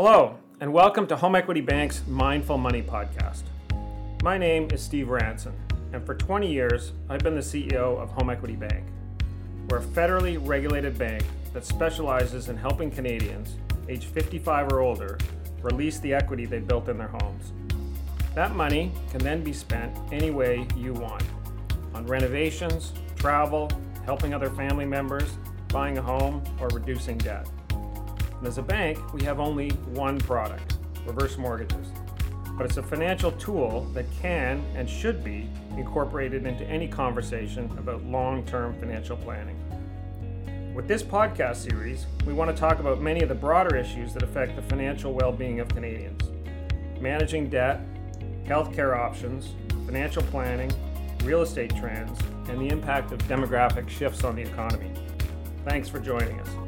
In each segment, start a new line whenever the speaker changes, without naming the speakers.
Hello, and welcome to Home Equity Bank's Mindful Money podcast. My name is Steve Ranson, and for 20 years, I've been the CEO of Home Equity Bank. We're a federally regulated bank that specializes in helping Canadians age 55 or older release the equity they built in their homes. That money can then be spent any way you want on renovations, travel, helping other family members, buying a home, or reducing debt. And as a bank, we have only one product reverse mortgages. But it's a financial tool that can and should be incorporated into any conversation about long term financial planning. With this podcast series, we want to talk about many of the broader issues that affect the financial well being of Canadians managing debt, healthcare options, financial planning, real estate trends, and the impact of demographic shifts on the economy. Thanks for joining us.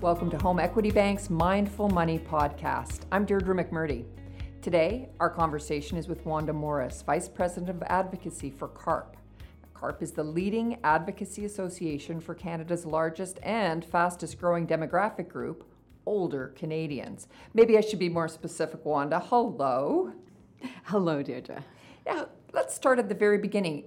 Welcome to Home Equity Bank's Mindful Money podcast. I'm Deirdre McMurdy. Today, our conversation is with Wanda Morris, Vice President of Advocacy for CARP. CARP is the leading advocacy association for Canada's largest and fastest growing demographic group, older Canadians. Maybe I should be more specific, Wanda. Hello.
Hello, Deirdre.
Now, let's start at the very beginning.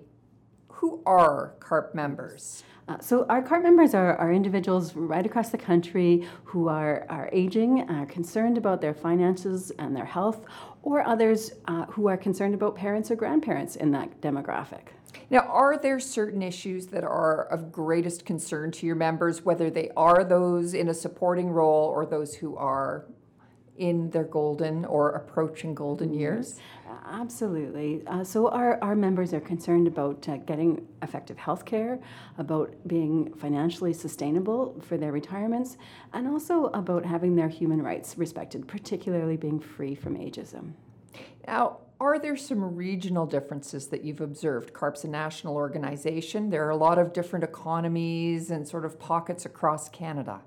Who are CARP members?
Uh, so our CARP members are, are individuals right across the country who are, are aging, are concerned about their finances and their health, or others uh, who are concerned about parents or grandparents in that demographic.
Now, are there certain issues that are of greatest concern to your members, whether they are those in a supporting role or those who are in their golden or approaching golden years?
Absolutely. Uh, so, our, our members are concerned about uh, getting effective health care, about being financially sustainable for their retirements, and also about having their human rights respected, particularly being free from ageism.
Now, are there some regional differences that you've observed? CARP's a national organization. There are a lot of different economies and sort of pockets across Canada.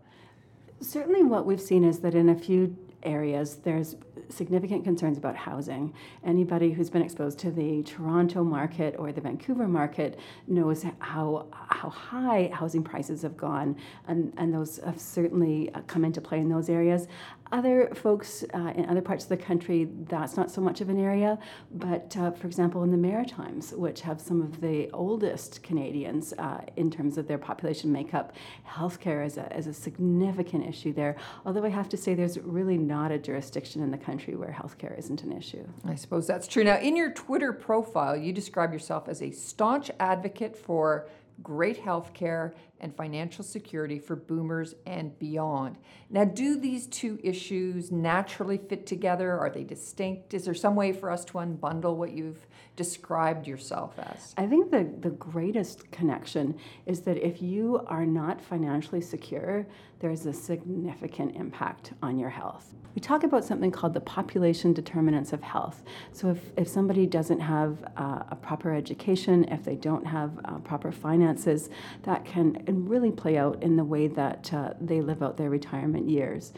Certainly, what we've seen is that in a few areas, there's significant concerns about housing. Anybody who's been exposed to the Toronto market or the Vancouver market knows how how high housing prices have gone, and, and those have certainly uh, come into play in those areas. Other folks uh, in other parts of the country, that's not so much of an area, but uh, for example, in the Maritimes, which have some of the oldest Canadians uh, in terms of their population makeup, healthcare is a, is a significant issue there. Although I have to say, there's really not a jurisdiction in the country where healthcare isn't an issue.
I suppose that's true. Now, in your Twitter profile, you describe yourself as a staunch advocate for great health care and financial security for boomers and beyond. Now, do these two issues naturally fit together? Are they distinct? Is there some way for us to unbundle what you've described yourself as?
I think the, the greatest connection is that if you are not financially secure, there's a significant impact on your health. We talk about something called the population determinants of health. So, if, if somebody doesn't have uh, a proper education, if they don't have uh, proper finances, that can really play out in the way that uh, they live out their retirement years.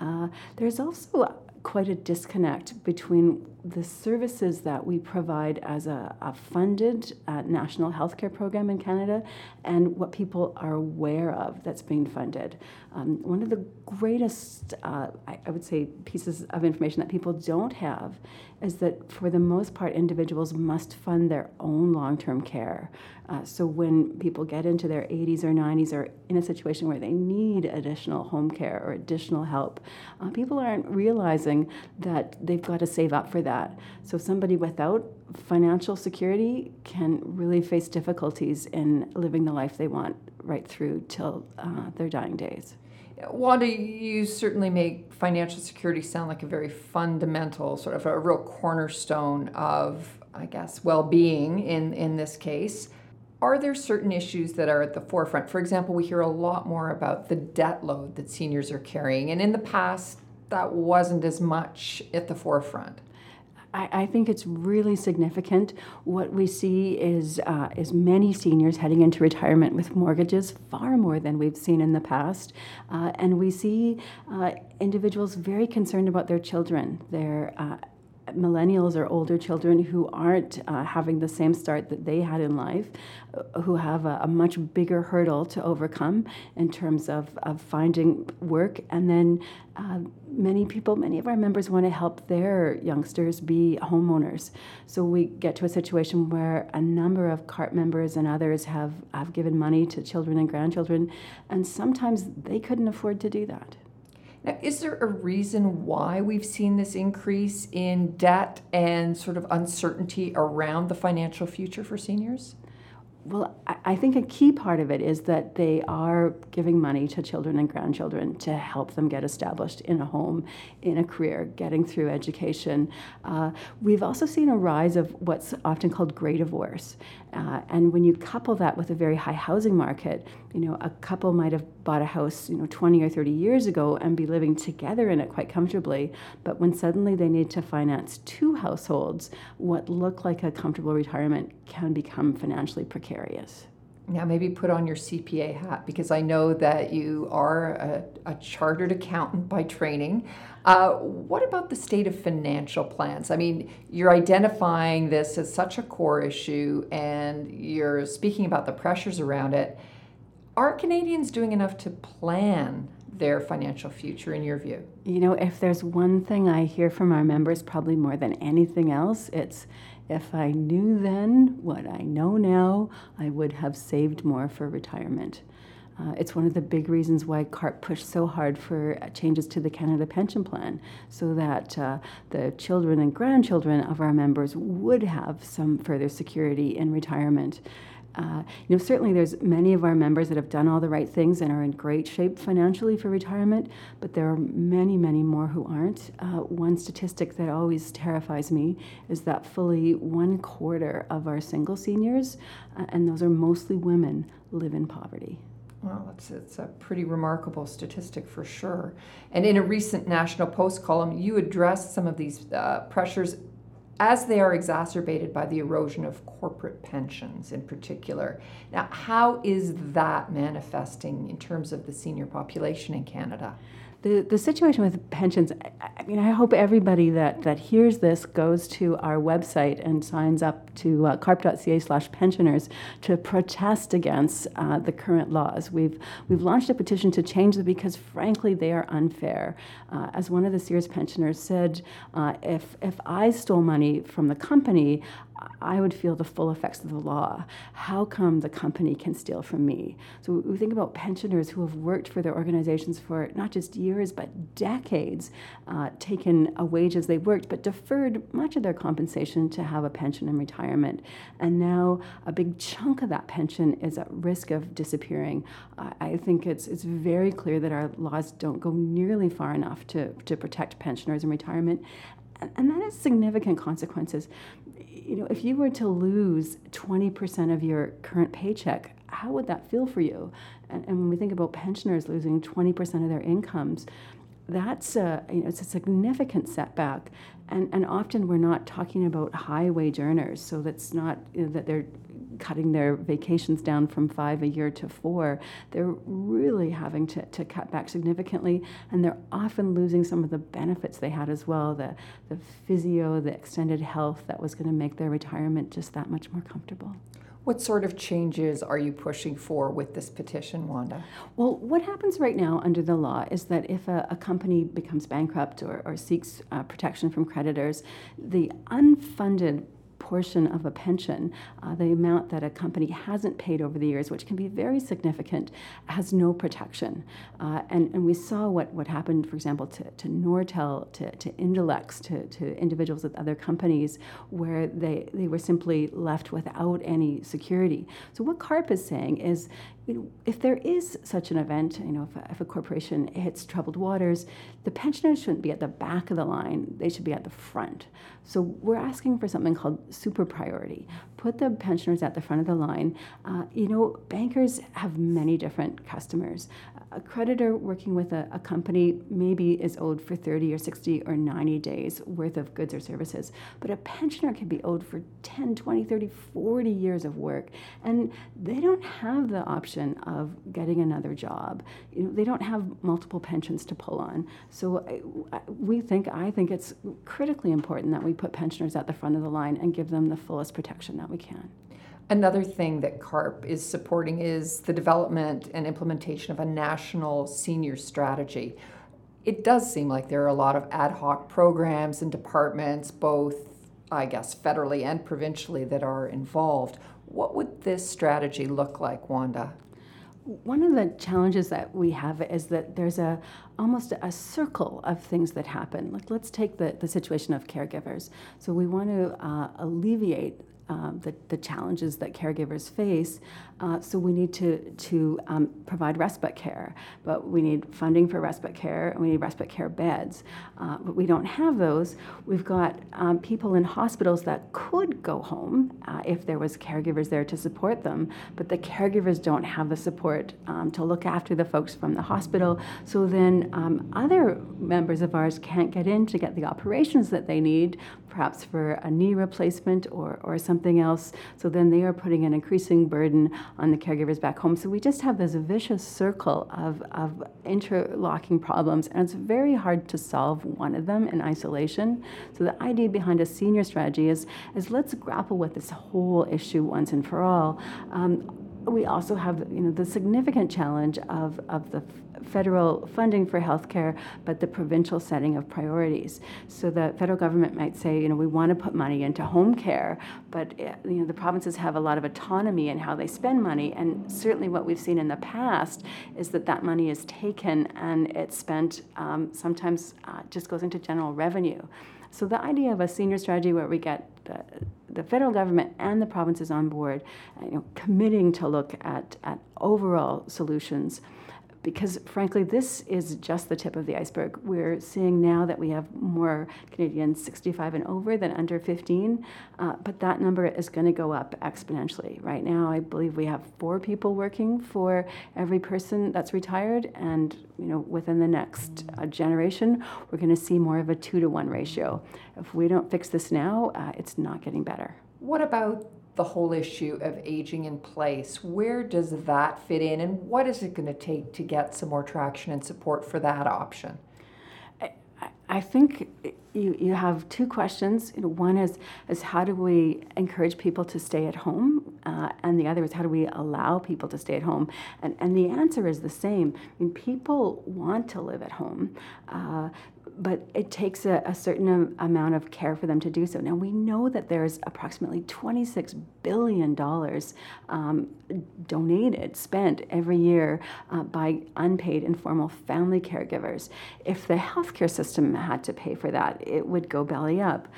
Uh, there's also quite a disconnect between the services that we provide as a, a funded uh, national healthcare program in Canada and what people are aware of that's being funded. Um, one of the greatest, uh, I, I, would say, pieces of information that people don't have is that for the most part, individuals must fund their own long term care. Uh, so when people get into their 80s or 90s or in a situation where they need additional home care or additional help, uh, people aren't realizing that they've got to save up for that that. So somebody without financial security can really face difficulties in living the life they want right through till uh, their dying days.
Wanda, you certainly make financial security sound like a very fundamental, sort of a real cornerstone of, I guess, well being in, in this case. Are there certain issues that are at the forefront? For example, we hear a lot more about the debt load that seniors are carrying, and in the past, that wasn't as much at the forefront.
I, I, think it's really significant. What we see is uh, is many seniors heading into retirement with mortgages, far more than we've seen in the past, uh, and we see uh, individuals very concerned about their children, their uh, millennials or older children who aren't uh, having the same start that they had in life, uh, who have a, a, much bigger hurdle to overcome in terms of, of finding work. And then uh, many people, many of our members want to help their youngsters be homeowners. So we get to a situation where a number of CARP members and others have, have given money to children and grandchildren, and sometimes they couldn't afford to do that.
Now, is there a reason why we've seen this increase in debt and sort of uncertainty around the financial future for seniors?
Well, I think a key part of it is that they are giving money to children and grandchildren to help them get established in a home, in a career, getting through education. Uh, we've also seen a rise of what's often called gray divorce. Uh, and when you couple that with a very high housing market, you know, a couple might have bought a house, you know, 20 or 30 years ago and be living together in it quite comfortably. But when suddenly they need to finance two households, what looked like a comfortable retirement can become financially precarious.
Now, maybe put on your CPA hat because I know that you are a, a chartered accountant by training. Uh, what about the state of financial plans? I mean, you're identifying this as such a core issue and you're speaking about the pressures around it. Are Canadians doing enough to plan their financial future, in your view?
You know, if there's one thing I hear from our members, probably more than anything else, it's if I knew then what I know now, I would have saved more for retirement. Uh, it's one of the big reasons why CARP pushed so hard for uh, changes to the Canada Pension Plan, so that uh, the children and grandchildren of our members would have some further security in retirement. Uh, you know, certainly there's many of our members that have done all the right things and are in great shape financially for retirement, but there are many, many more who aren't. Uh, one statistic that always terrifies me is that fully one quarter of our single seniors, uh, and those are mostly women, live in poverty.
Well, it's, it's a pretty remarkable statistic for sure. And in a recent National Post column, you addressed some of these uh, pressures as they are exacerbated by the erosion of corporate pensions in particular. Now, how is that manifesting in terms of the senior population in Canada?
The, the situation with pensions, I mean, I hope everybody that, that hears this goes to our website and signs up to uh, carp.ca slash pensioners to protest against uh, the current laws. We've, we've launched a petition to change them because, frankly, they are unfair. Uh, as one of the Sears pensioners said, uh, if, if I stole money from the company, I would feel the full effects of the law. How come the company can steal from me? So we think about pensioners who have worked for their organizations for not just years but decades, uh, taken a wage as they worked, but deferred much of their compensation to have a pension in retirement. And now a big chunk of that pension is at risk of disappearing. Uh, I think it's it's very clear that our laws don't go nearly far enough to, to protect pensioners in retirement and that has significant consequences. You know, if you were to lose 20% of your current paycheck, how would that feel for you? And, and when we think about pensioners losing 20% of their incomes, that's a, you know, it's a significant setback. And, and often we're not talking about high wage earners, so that's not you know, that they're cutting their vacations down from five a year to four, they're really having to, to cut back significantly, and they're often losing some of the benefits they had as well the, the physio, the extended health that was going to make their retirement just that much more comfortable.
What sort of changes are you pushing for with this petition, Wanda?
Well, what happens right now under the law is that if a, a company becomes bankrupt or, or seeks uh, protection from creditors, the unfunded portion of a pension, uh, the amount that a company hasn't paid over the years, which can be very significant, has no protection. Uh, and, and we saw what, what happened, for example, to, to Nortel, to, to Indalex, to, to individuals at other companies, where they, they were simply left without any security. So, what CARP is saying is you know, if there is such an event, you know, if a, if a, corporation hits troubled waters, the pensioners shouldn't be at the back of the line, they should be at the front. So we're asking for something called super priority. Put the pensioners at the front of the line. Uh, you know, bankers have many different customers. A creditor working with a, a, company maybe is owed for 30 or 60 or 90 days worth of goods or services, but a pensioner can be owed for 10, 20, 30, 40 years of work. And they don't have the option of getting another job. You know, they don't have multiple pensions to pull on. So uh, I, we think, I think it's critically important that we put pensioners at the front of the line and give them the fullest protection that we can.
Another thing that CARP is supporting is the development and implementation of a national senior strategy. It does seem like there are a lot of ad hoc programs and departments, both, I guess, federally and provincially, that are involved. What would this strategy look like, Wanda?
One of the challenges that we have is that there's a almost a circle of things that happen. Like let's take the, the situation of caregivers. So we want to uh, alleviate um, the, the challenges that caregivers face. Uh, so we need to, to um, provide respite care, but we need funding for respite care and we need respite care beds. Uh, but we don't have those. We've got um, people in hospitals that could go home uh, if there was caregivers there to support them, but the caregivers don't have the support um, to look after the folks from the hospital. So then um, other members of ours can't get in to get the operations that they need, perhaps for a knee replacement or, or something else. So then they are putting an increasing burden on the caregivers back home. So we just have this vicious circle of, of interlocking problems, and it's very hard to solve one of them in isolation. So the idea behind a senior strategy is, is let's grapple with this whole issue once and for all. Um, we also have you know the significant challenge of, of the federal funding for healthcare, but the provincial setting of priorities. So the federal government might say, you know, we want to put money into home care, but eh, you know the provinces have a lot of autonomy in how they spend money, and certainly what we've seen in the past is that that money is taken and it's spent um, sometimes uh, just goes into general revenue. So the idea of a senior strategy where we get the, the federal government and the provinces on board, you know, committing to look at, at overall solutions because frankly, this is just the tip of the iceberg. We're seeing now that we have more Canadians 65 and over than under 15, uh, but that number is going to go up exponentially. Right now, I believe we have four people working for every person that's retired, and you know, within the next uh, generation, we're going to see more of a two to one ratio. If we don't fix this now, uh, it's not getting better.
What about the whole issue of aging in place. Where does that fit in, and what is it going to take to get some more traction and support for that option?
I, think you, you have two questions. You know, one is, is how do we encourage people to stay at home? Uh, and the other is how do we allow people to stay at home? And, and the answer is the same. I mean, people want to live at home. Uh, but it takes a, a, certain amount of care for them to do so. Now, we know that there's approximately $26 billion um, donated, spent every year uh, by unpaid informal family caregivers. If the healthcare system had to pay for that, it would go belly up.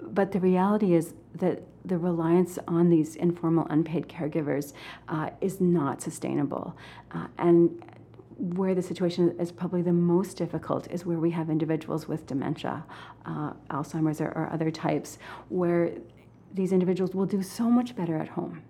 But the reality is that the reliance on these informal unpaid caregivers uh, is not sustainable. Uh, and where the situation is probably the most difficult is where we have individuals with dementia, uh, Alzheimer's, or, or other types, where these individuals will do so much better at home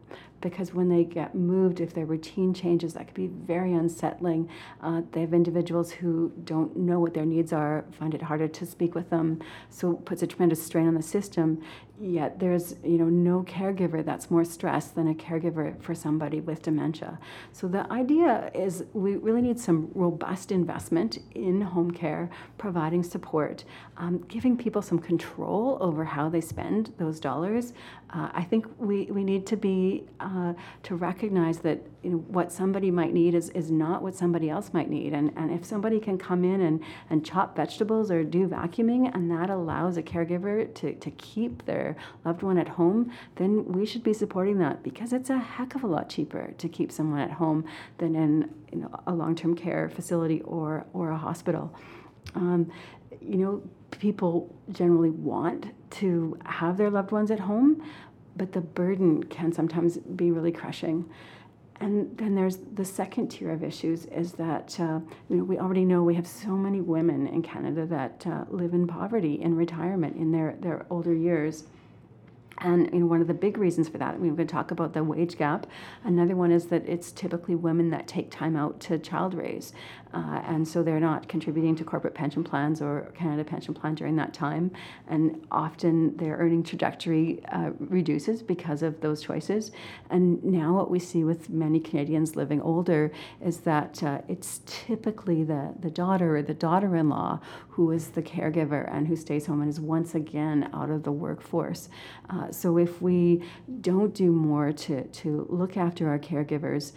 because when they get moved, if their routine changes, that could be very unsettling. Uh, they have individuals who don't know what their needs are, find it harder to speak with them, so it puts a tremendous strain on the system. Yet there's you know no caregiver that's more stressed than a caregiver for somebody with dementia. So the idea is we really need some robust investment in home care, providing support, um, giving people some control over how they spend those dollars. Uh, I think we, we need to be uh, to recognize that you know, what somebody might need is, is not what somebody else might need. And, and if somebody can come in and, and chop vegetables or do vacuuming, and that allows a caregiver to, to keep their loved one at home, then we should be supporting that because it's a heck of a lot cheaper to keep someone at home than in you know, a long term care facility or, or a hospital. Um, you know, people generally want to have their loved ones at home, but the burden can sometimes be really crushing. And then there's the second tier of issues is that uh, you know, we already know we have so many women in Canada that uh, live in poverty in retirement in their, their older years. And you know, one of the big reasons for that, we're going to talk about the wage gap. Another one is that it's typically women that take time out to child raise. Uh, and so they're not contributing to corporate pension plans or Canada Pension Plan during that time. And often their earning trajectory uh, reduces because of those choices. And now, what we see with many Canadians living older is that uh, it's typically the, the daughter or the daughter in law who is the caregiver and who stays home and is once again out of the workforce. Uh, so, if we don't do more to, to look after our caregivers,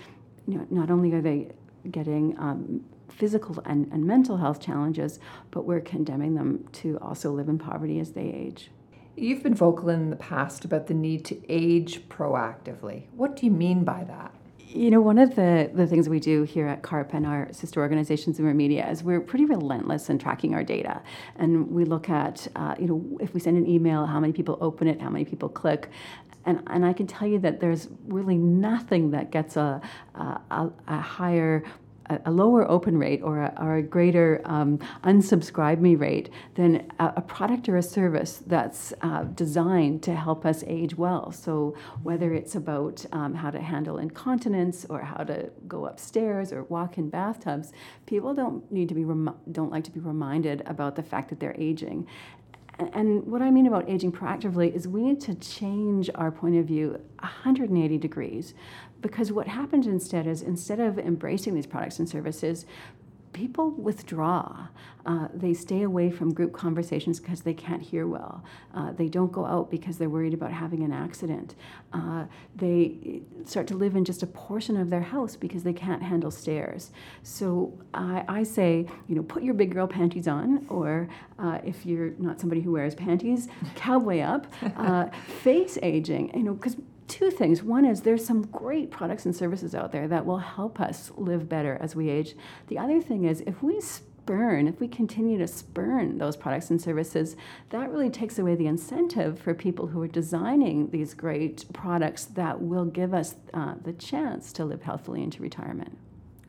you know, not only are they getting um, physical and, and mental health challenges, but we're condemning them to also live in poverty as they age.
You've been vocal in the past about the need to age proactively. What do you mean by that?
You know, one of the, the things we do here at CARP and our sister organizations in Media is we're pretty relentless in tracking our data. And we look at, uh, you know, if we send an email, how many people open it, how many people click. And, and I can tell you that there's really nothing that gets a, a, a higher a, lower open rate or a, or a greater um, unsubscribe me rate than a, a, product or a service that's uh, designed to help us age well. So whether it's about um, how to handle incontinence or how to go upstairs or walk in bathtubs, people don't need to be rem- don't like to be reminded about the fact that they're aging. And what I mean about aging proactively is we need to change our point of view 180 degrees because what happens instead is instead of embracing these products and services, people withdraw. Uh, they stay away from group conversations because they can't hear well. Uh, they don't go out because they're worried about having an accident. Uh, they start to live in just a portion of their house because they can't handle stairs. So I, I say, you know, put your big girl panties on, or uh, if you're not somebody who wears panties, cowboy up, uh, face aging. You know, because two things. One is there's some great products and services out there that will help us live better as we age. The other thing is if we spurn, if we continue to spurn those products and services, that really takes away the incentive for people who are designing these great products that will give us uh, the chance to live healthfully into retirement.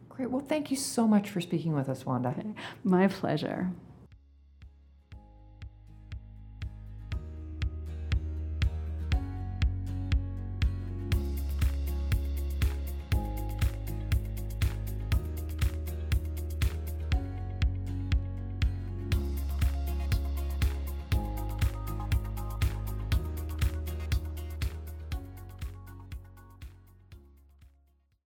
Great. Well, thank you so much for speaking with us, Wanda.
My pleasure.